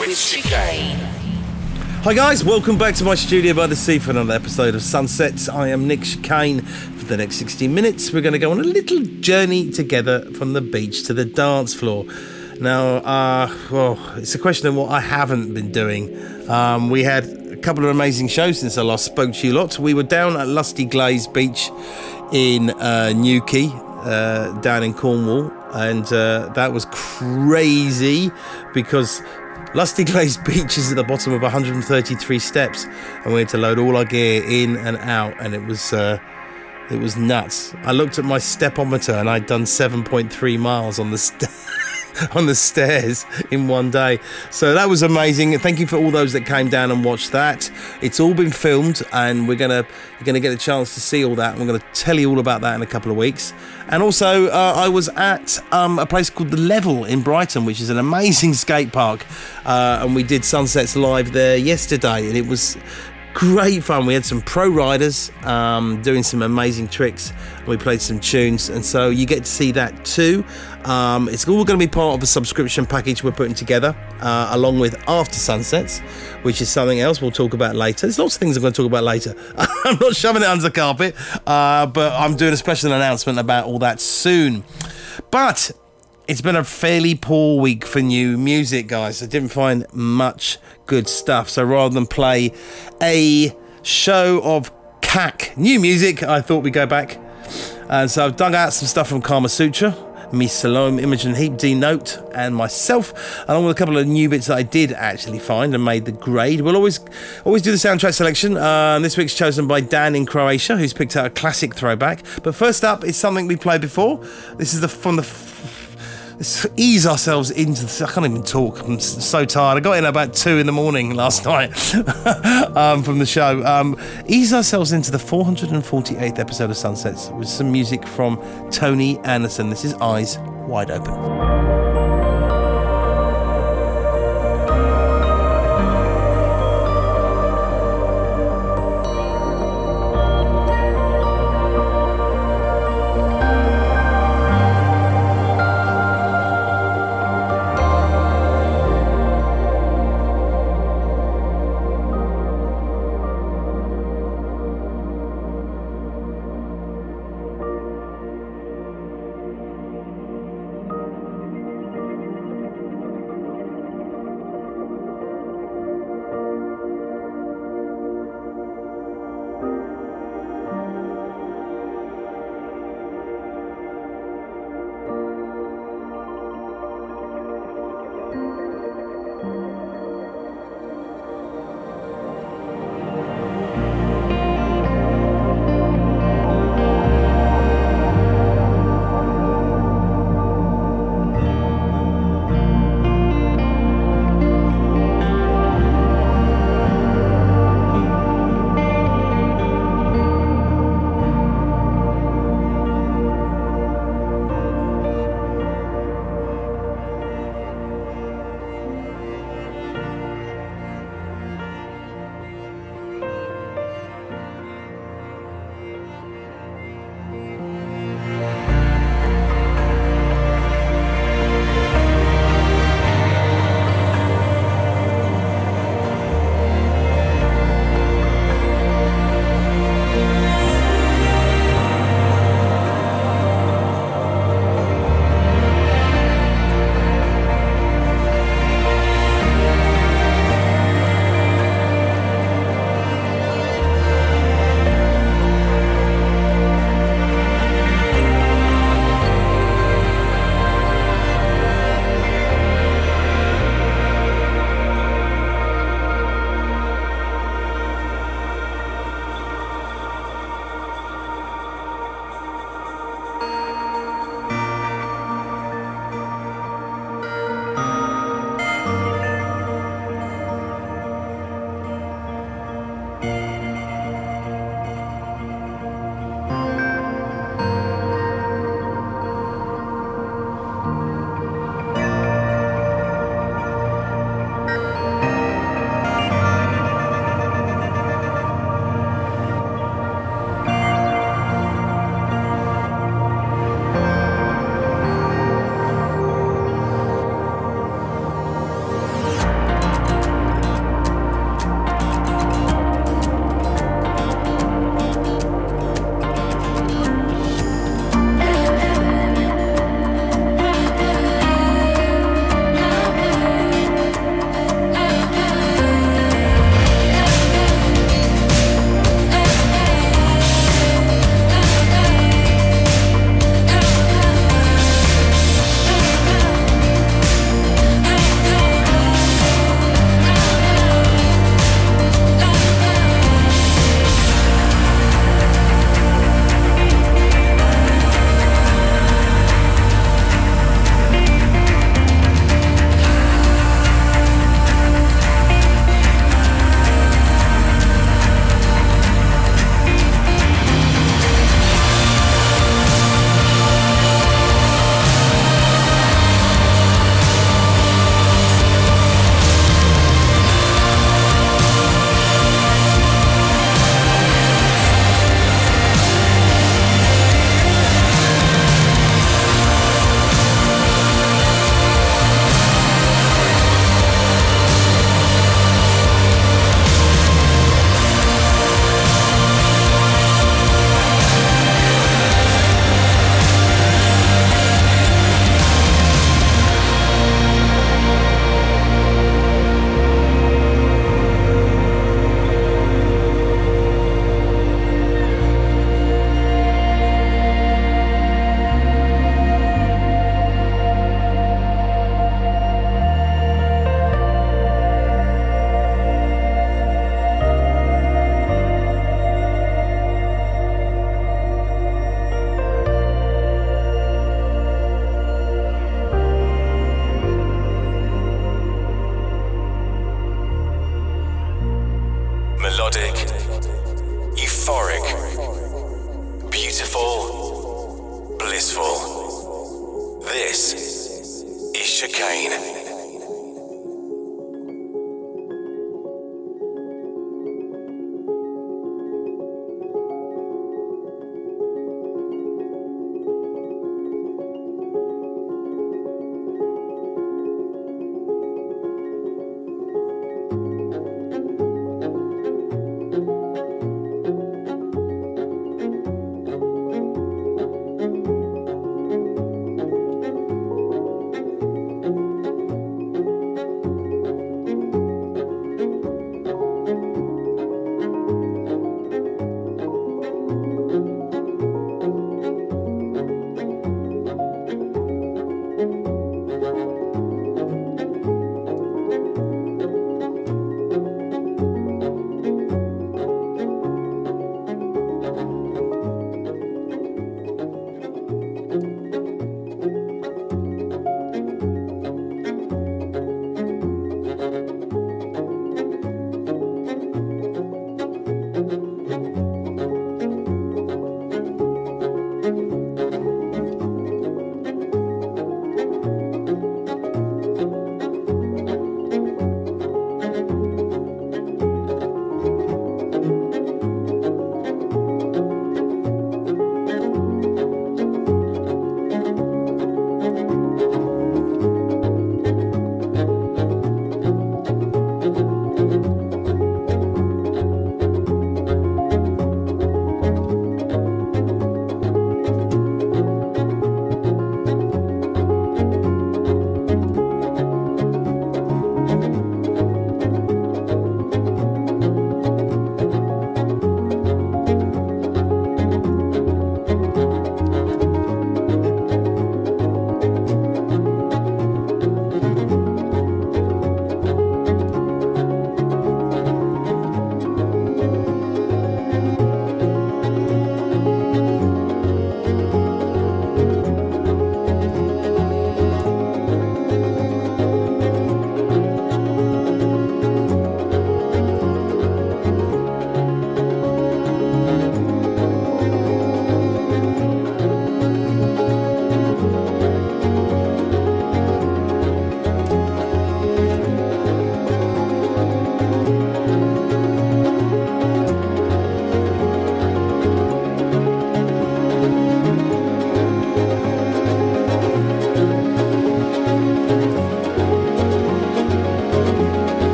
with Chicane. Hi guys, welcome back to my studio by the sea for another episode of Sunsets. I am Nick Chicane. For the next 60 minutes, we're going to go on a little journey together from the beach to the dance floor. Now, uh, well, it's a question of what I haven't been doing. Um, we had a couple of amazing shows since I last spoke to you lot. We were down at Lusty Glaze Beach in uh, Newquay, uh, down in Cornwall, and uh, that was crazy because Lusty Glaze Beach is at the bottom of 133 steps, and we had to load all our gear in and out, and it was uh, it was nuts. I looked at my stepometer, and I'd done 7.3 miles on the st- on the stairs in one day. So that was amazing. Thank you for all those that came down and watched that. It's all been filmed, and we're gonna you're gonna get a chance to see all that. And we're gonna tell you all about that in a couple of weeks. And also, uh, I was at um, a place called the Level in Brighton, which is an amazing skate park, uh, and we did sunsets live there yesterday, and it was great fun. We had some pro riders um, doing some amazing tricks. We played some tunes, and so you get to see that too. Um, it's all going to be part of a subscription package we're putting together, uh, along with After Sunsets, which is something else we'll talk about later. There's lots of things I'm going to talk about later. I'm not shoving it under the carpet, uh, but I'm doing a special announcement about all that soon. But it's been a fairly poor week for new music, guys. I didn't find much good stuff. So rather than play a show of cack new music, I thought we'd go back. And so I've dug out some stuff from Karma Sutra, Mees Salomé, Imogen Heap, D Note, and myself, along with a couple of new bits that I did actually find and made the grade. We'll always always do the soundtrack selection. Uh, this week's chosen by Dan in Croatia, who's picked out a classic throwback. But first up is something we played before. This is the from the let's ease ourselves into the, I can't even talk. I'm so tired. I got in about two in the morning last night um, from the show. Um, ease ourselves into the 448th episode of Sunsets with some music from Tony Anderson. This is Eyes Wide Open.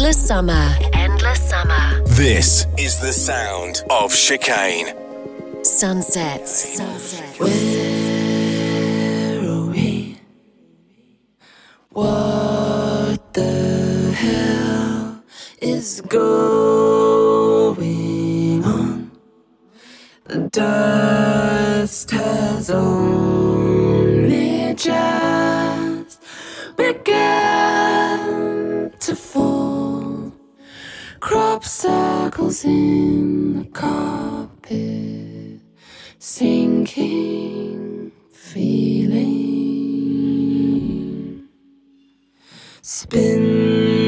Endless Summer. Endless Summer. This is the sound of Chicane. Sunsets. Sunsets. Spin.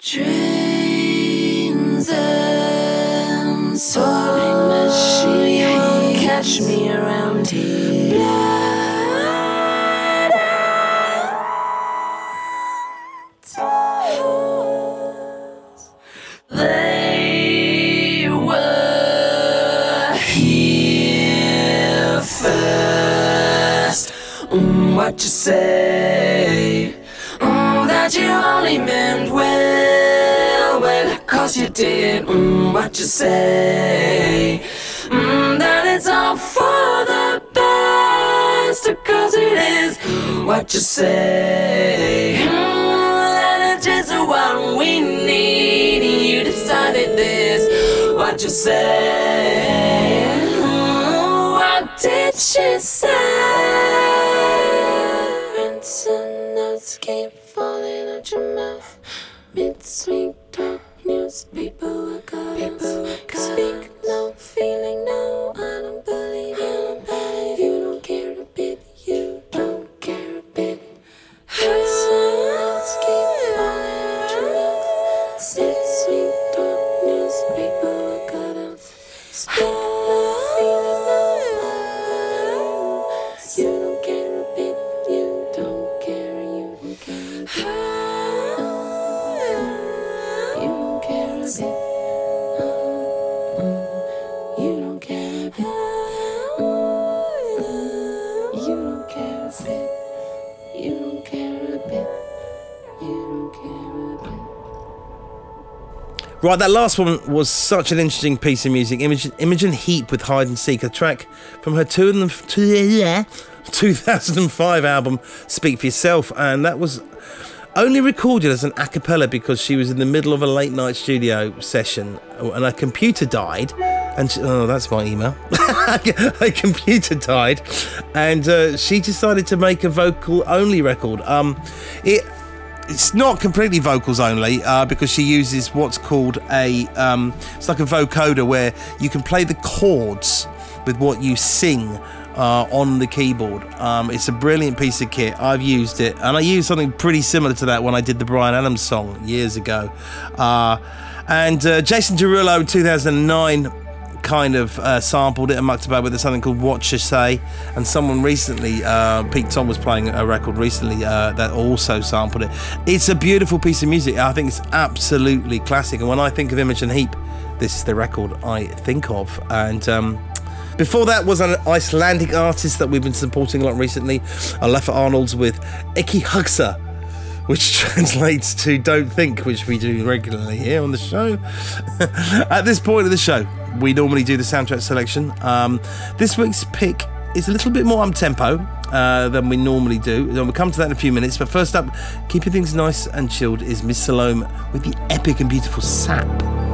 Trains and sewing machine. Catch me around here. You say? Mm, that it's just what we need. You decided this. What you say? Right, that last one was such an interesting piece of music. Imogen, Imogen Heap with Hide and Seek, a track from her two and two, yeah, 2005 album Speak for Yourself, and that was only recorded as an a cappella because she was in the middle of a late night studio session and her computer died. And she, oh, that's my email. her computer died, and uh, she decided to make a vocal only record. Um, it it's not completely vocals only uh, because she uses what's called a um, it's like a vocoder where you can play the chords with what you sing uh, on the keyboard. Um, it's a brilliant piece of kit. I've used it and i used something pretty similar to that when i did the bryan adams song years ago. Uh, and uh, jason derulo in 2009 kind of uh, sampled it and mucked about with it, something called What You Say. And someone recently, uh, Pete Tong was playing a record recently uh, that also sampled it. It's a beautiful piece of music. I think it's absolutely classic. And when I think of Imogen Heap, this is the record I think of. And um, before that was an Icelandic artist that we've been supporting a lot recently, Olafur Arnalds with Ekki Hugsa which translates to don't think, which we do regularly here on the show. At this point of the show, we normally do the soundtrack selection. Um, this week's pick is a little bit more up tempo uh, than we normally do. And we'll come to that in a few minutes. But first up, keeping things nice and chilled is Mees Salomé with the epic and beautiful Sap.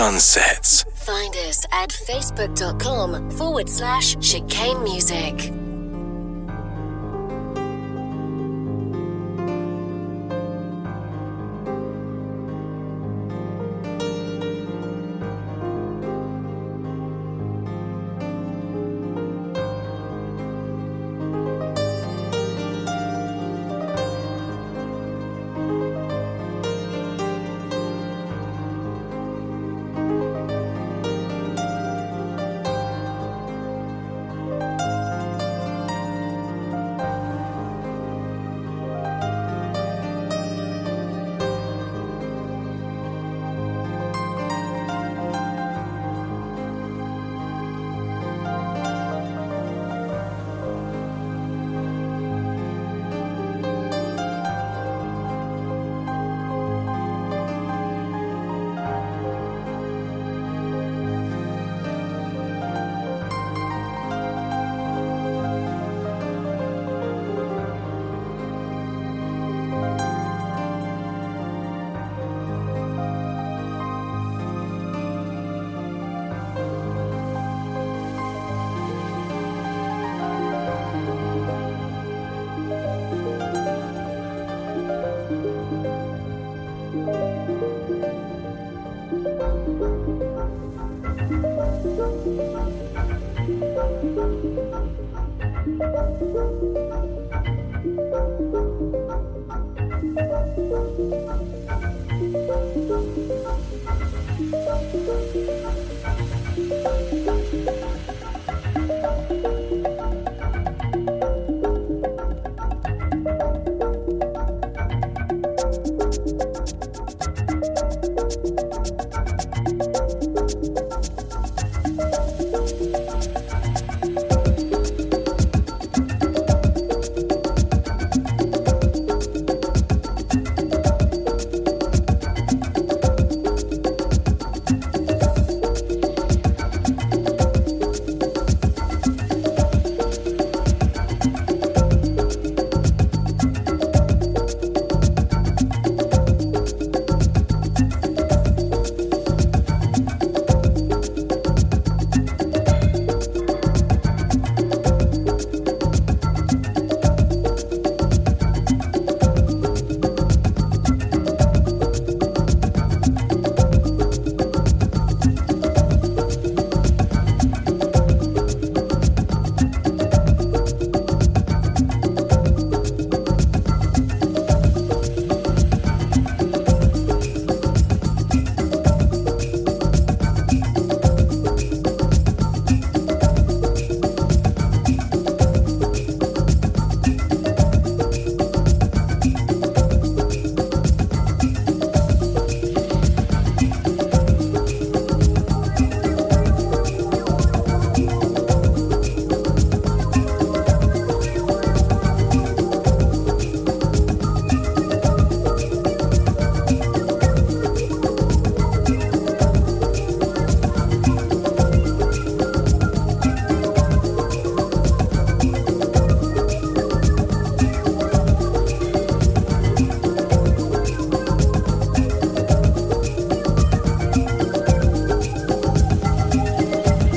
Sunsets. Find us at facebook.com forward slash chicane music.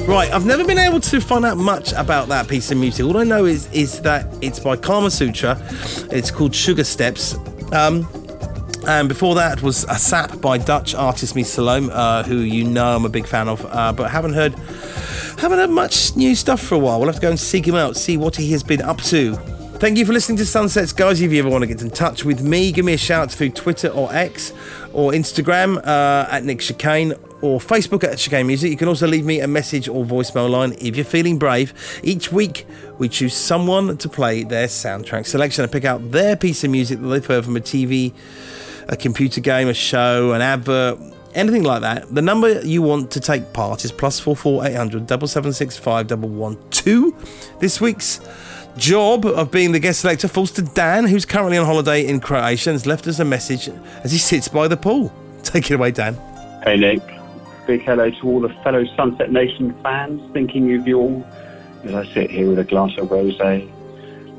Right, I've never been able to find out much about that piece of music. All I know is is that it's by Karma Sutra. It's called Sugar Steps. Um, and before that was a sap by Dutch artist Mees Salomé, uh, who you know I'm a big fan of, uh, but haven't heard haven't heard much new stuff for a while. We'll have to go and seek him out, see what he has been up to. Thank you for listening to Sunsets, guys. If you ever want to get in touch with me, give me a shout through Twitter or X or Instagram uh, at Nick Chicane or Facebook at Chicane Music. You can also leave me a message or voicemail line if you're feeling brave. Each week, we choose someone to play their soundtrack selection and pick out their piece of music that they've heard from a TV, a computer game, a show, an advert, anything like that. The number you want to take part is plus four four eight hundred double seven six five double one two. This week's job of being the guest selector falls to Dan, who's currently on holiday in Croatia and has left us a message as he sits by the pool. Take it away, Dan. Hey Nick, big hello to all the fellow Sunset Nation fans. Thinking of you all as I sit here with a glass of rosé,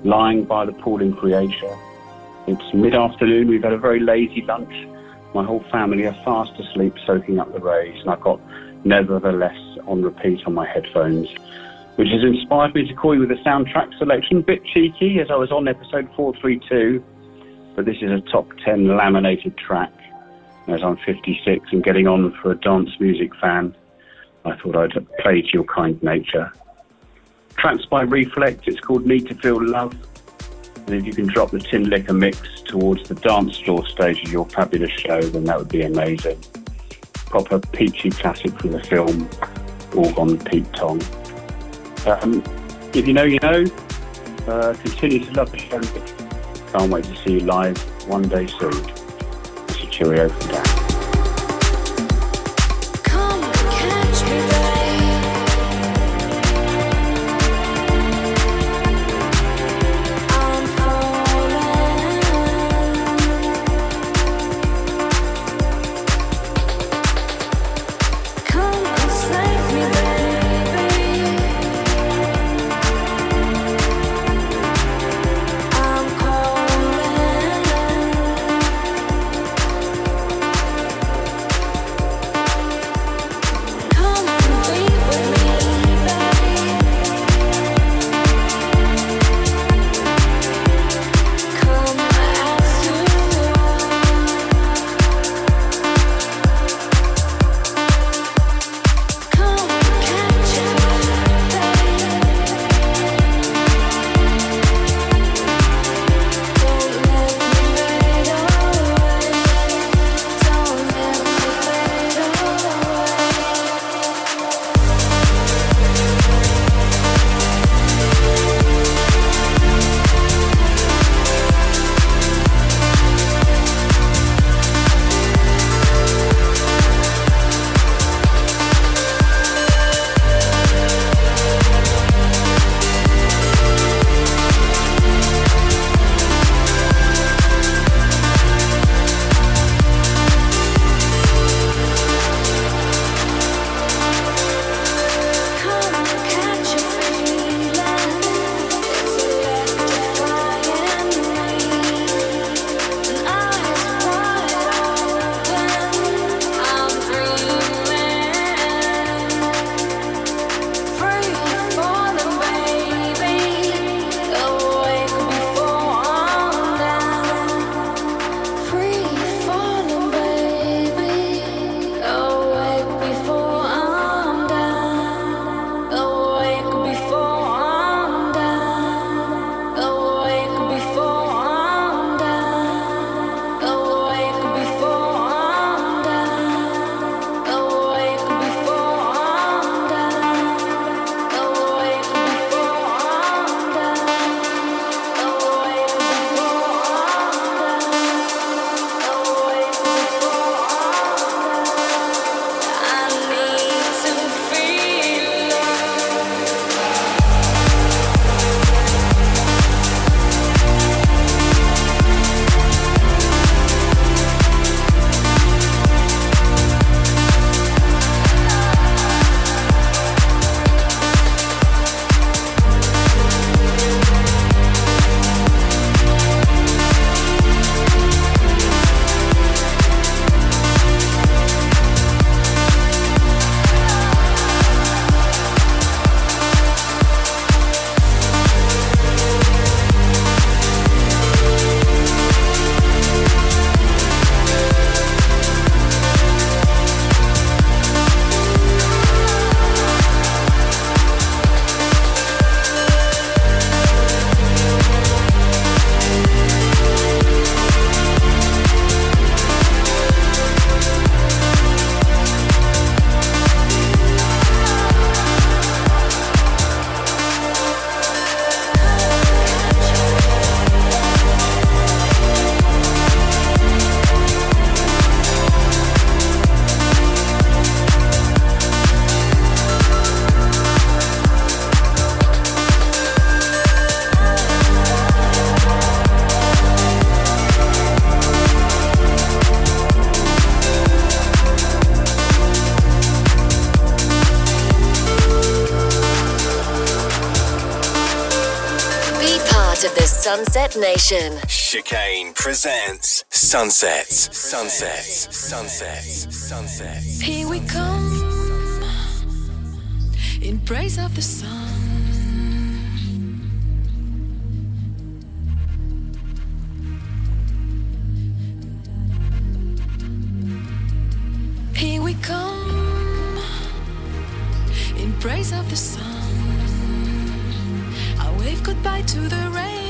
lying by the pool in Croatia. It's mid-afternoon. We've had a very lazy lunch, My whole family are fast asleep, soaking up the rays, and I've got Nevertheless on repeat on my headphones, which has inspired me to call you with a soundtrack selection. Bit cheeky, as I was on episode 432, but this is a top 10 laminated track. As I'm 56 and getting on for a dance music fan, I thought I'd play to your kind nature. Tracks by Reflekt, it's called Need to Feel Love. And if you can drop the Tinlicker mix towards the dance floor stage of your fabulous show, then that would be amazing. Proper peachy classic from the film, All Gone Pete Tong. Um, if you know, you know. Uh, continue to love the show. Can't wait to see you live one day soon. Cheerio Sunset Nation. Chicane presents Sunsets, Sunsets, Sunsets, Sunsets. Here we come in praise of the sun. Here we come in praise of the sun. I wave goodbye to the rain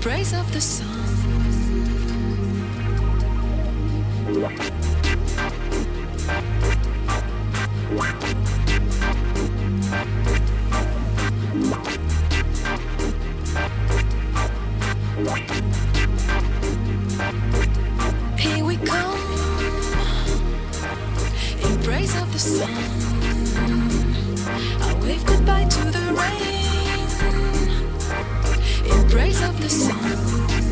praise of the sun. Here we come praise of the sun. I wave goodbye to the rain praise of the sun.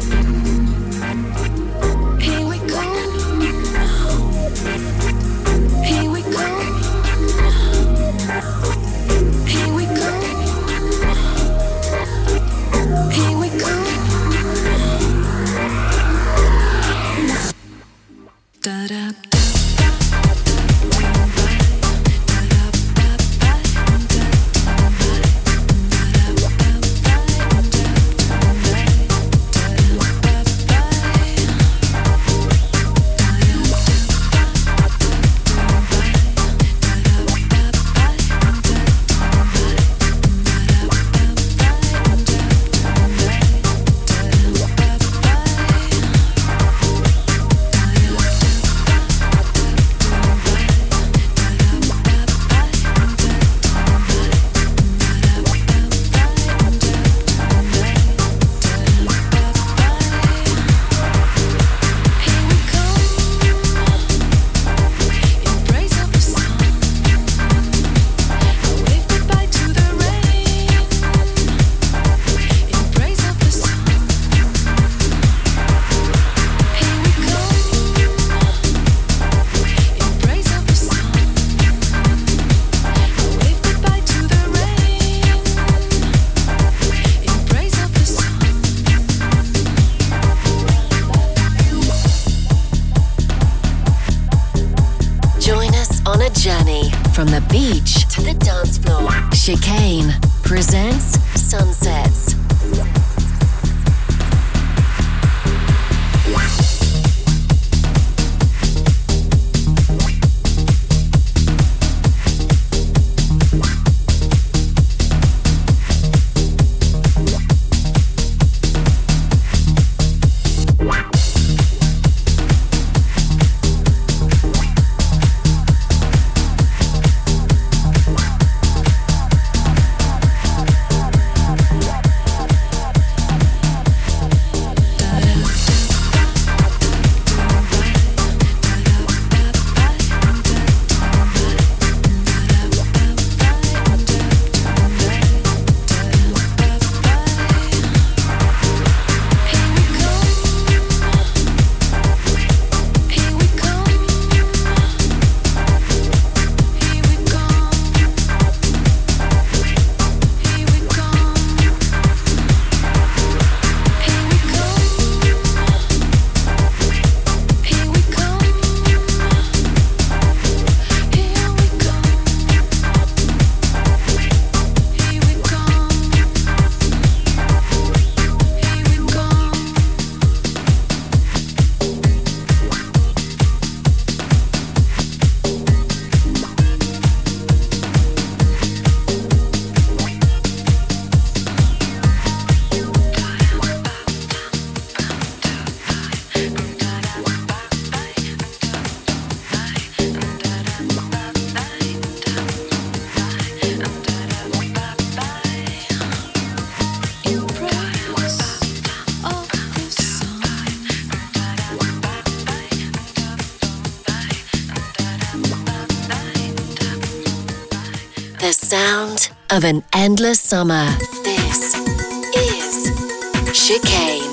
Of an endless summer. This is Chicane.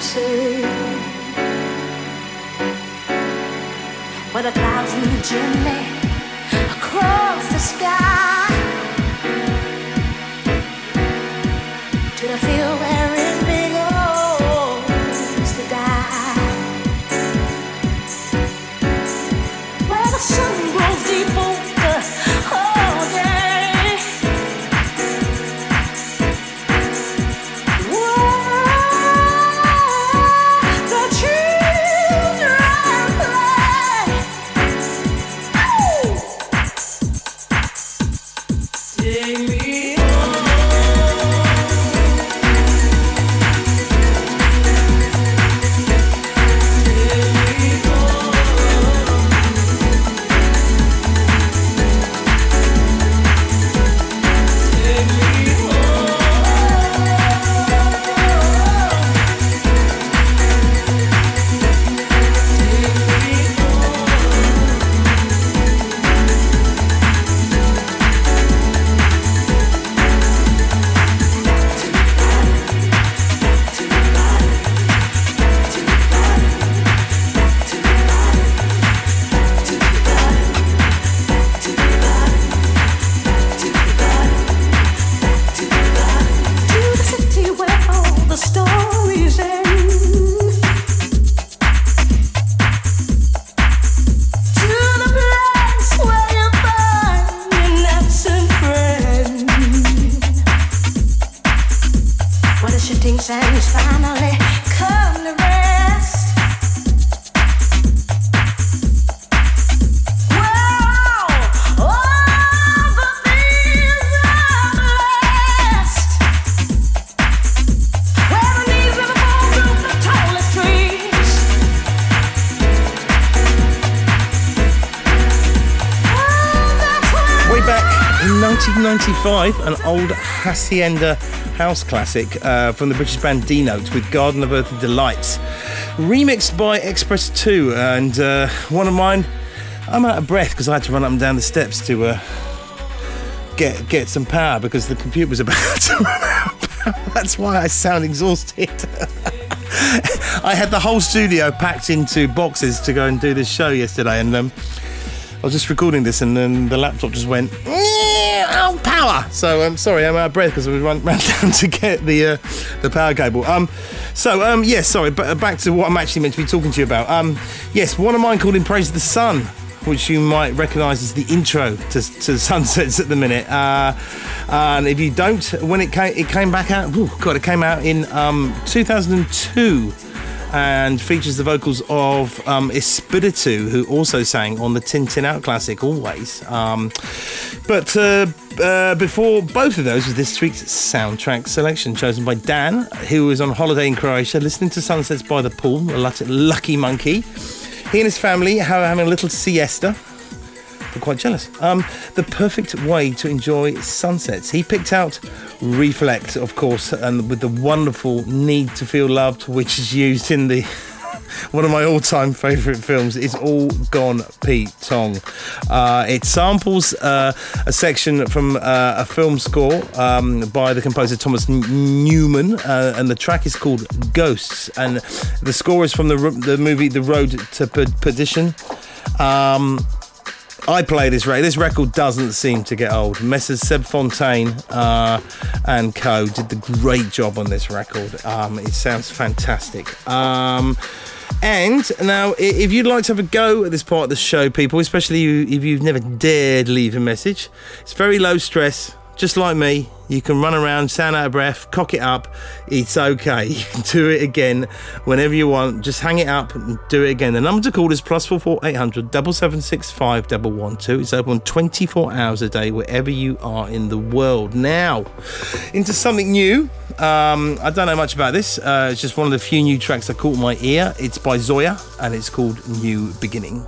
Saved. Where the clouds move gently across the sky. 1995, an old Hacienda house classic uh, from the British band D Note with Garden of Earthly Delights, remixed by X-Press 2. And uh, one of mine, I'm out of breath because I had to run up and down the steps to uh, get get some power because the computer was about to run out. That's why I sound exhausted. I had the whole studio packed into boxes to go and do this show yesterday, and um, I was just recording this, and then the laptop just went power. So I'm sorry, I'm out of breath because we ran, ran down to get the uh, the power cable. Um, so um, yes, sorry, but uh, back to what I'm actually meant to be talking to you about. Um, yes, one of mine called "In Praise of the Sun." Which you might recognise as the intro to, to Sunsets at the minute, uh, and if you don't, when it came, it came back out. Oh God, it came out in um, 2002 and features the vocals of um, Espiritu, who also sang on the Tin Tin Out classic Always. Um, but uh, uh, before both of those was this week's soundtrack selection chosen by Dan, who was on holiday in Croatia listening to sunsets by the pool, a lucky, lucky monkey. He and his family are having a little siesta. Quite jealous. Um, the perfect way to enjoy sunsets. He picked out Reflekt, of course, and with the wonderful Need to Feel Loved, which is used in the one of my all-time favourite films. is all gone Pete Tong. Uh, it samples uh, a section from uh, a film score um, by the composer Thomas N- Newman, uh, and the track is called Ghosts. And the score is from the the movie The Road to Per- Perdition. Um, I play this record. This record doesn't seem to get old. Messrs. Seb Fontaine uh, and co did the great job on this record. Um, it sounds fantastic. Um, and now, if you'd like to have a go at this part of the show, people, especially if you've never dared leave a message, it's very low stress. Just like me, you can run around, sound out of breath, cock it up. It's okay. You can do it again whenever you want. Just hang it up and do it again. The number to call is plus four four eight hundred double seven six five double one two. It's open 24 hours a day wherever you are in the world. Now, into something new. Um, I don't know much about this. Uh, it's just one of the few new tracks that caught my ear. It's by Zoya and it's called New Beginning.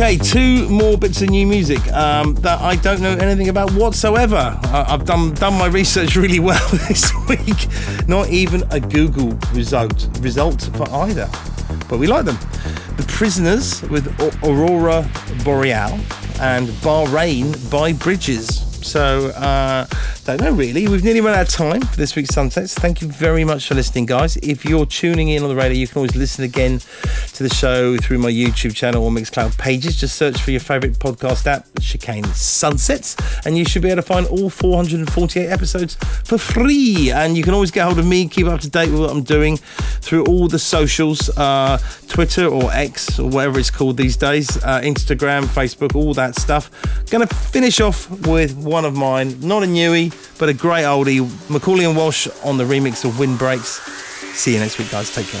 Okay, two more bits of new music um, that I don't know anything about whatsoever. I- I've done done my research really well this week. Not even a Google result result for either, but we like them. The Prisoners with Aurora Boreal and Bahrain by Bridges. So, uh, don't know really. We've nearly run out of time for this week's Sunsets. Thank you very much for listening, guys. If you're tuning in on the radio, you can always listen again to the show through my YouTube channel or Mixcloud pages. Just search for your favourite podcast app, Chicane Sunsets, and you should be able to find all 448 episodes for free. And you can always get hold of me, keep up to date with what I'm doing through all the socials, uh, Twitter or X or whatever it's called these days, uh, Instagram, Facebook, all that stuff. Gonna finish off with one of mine, not a newie, but a great oldie, McAuley and Walsh on the remix of Windbrakes. See you next week, guys. Take care.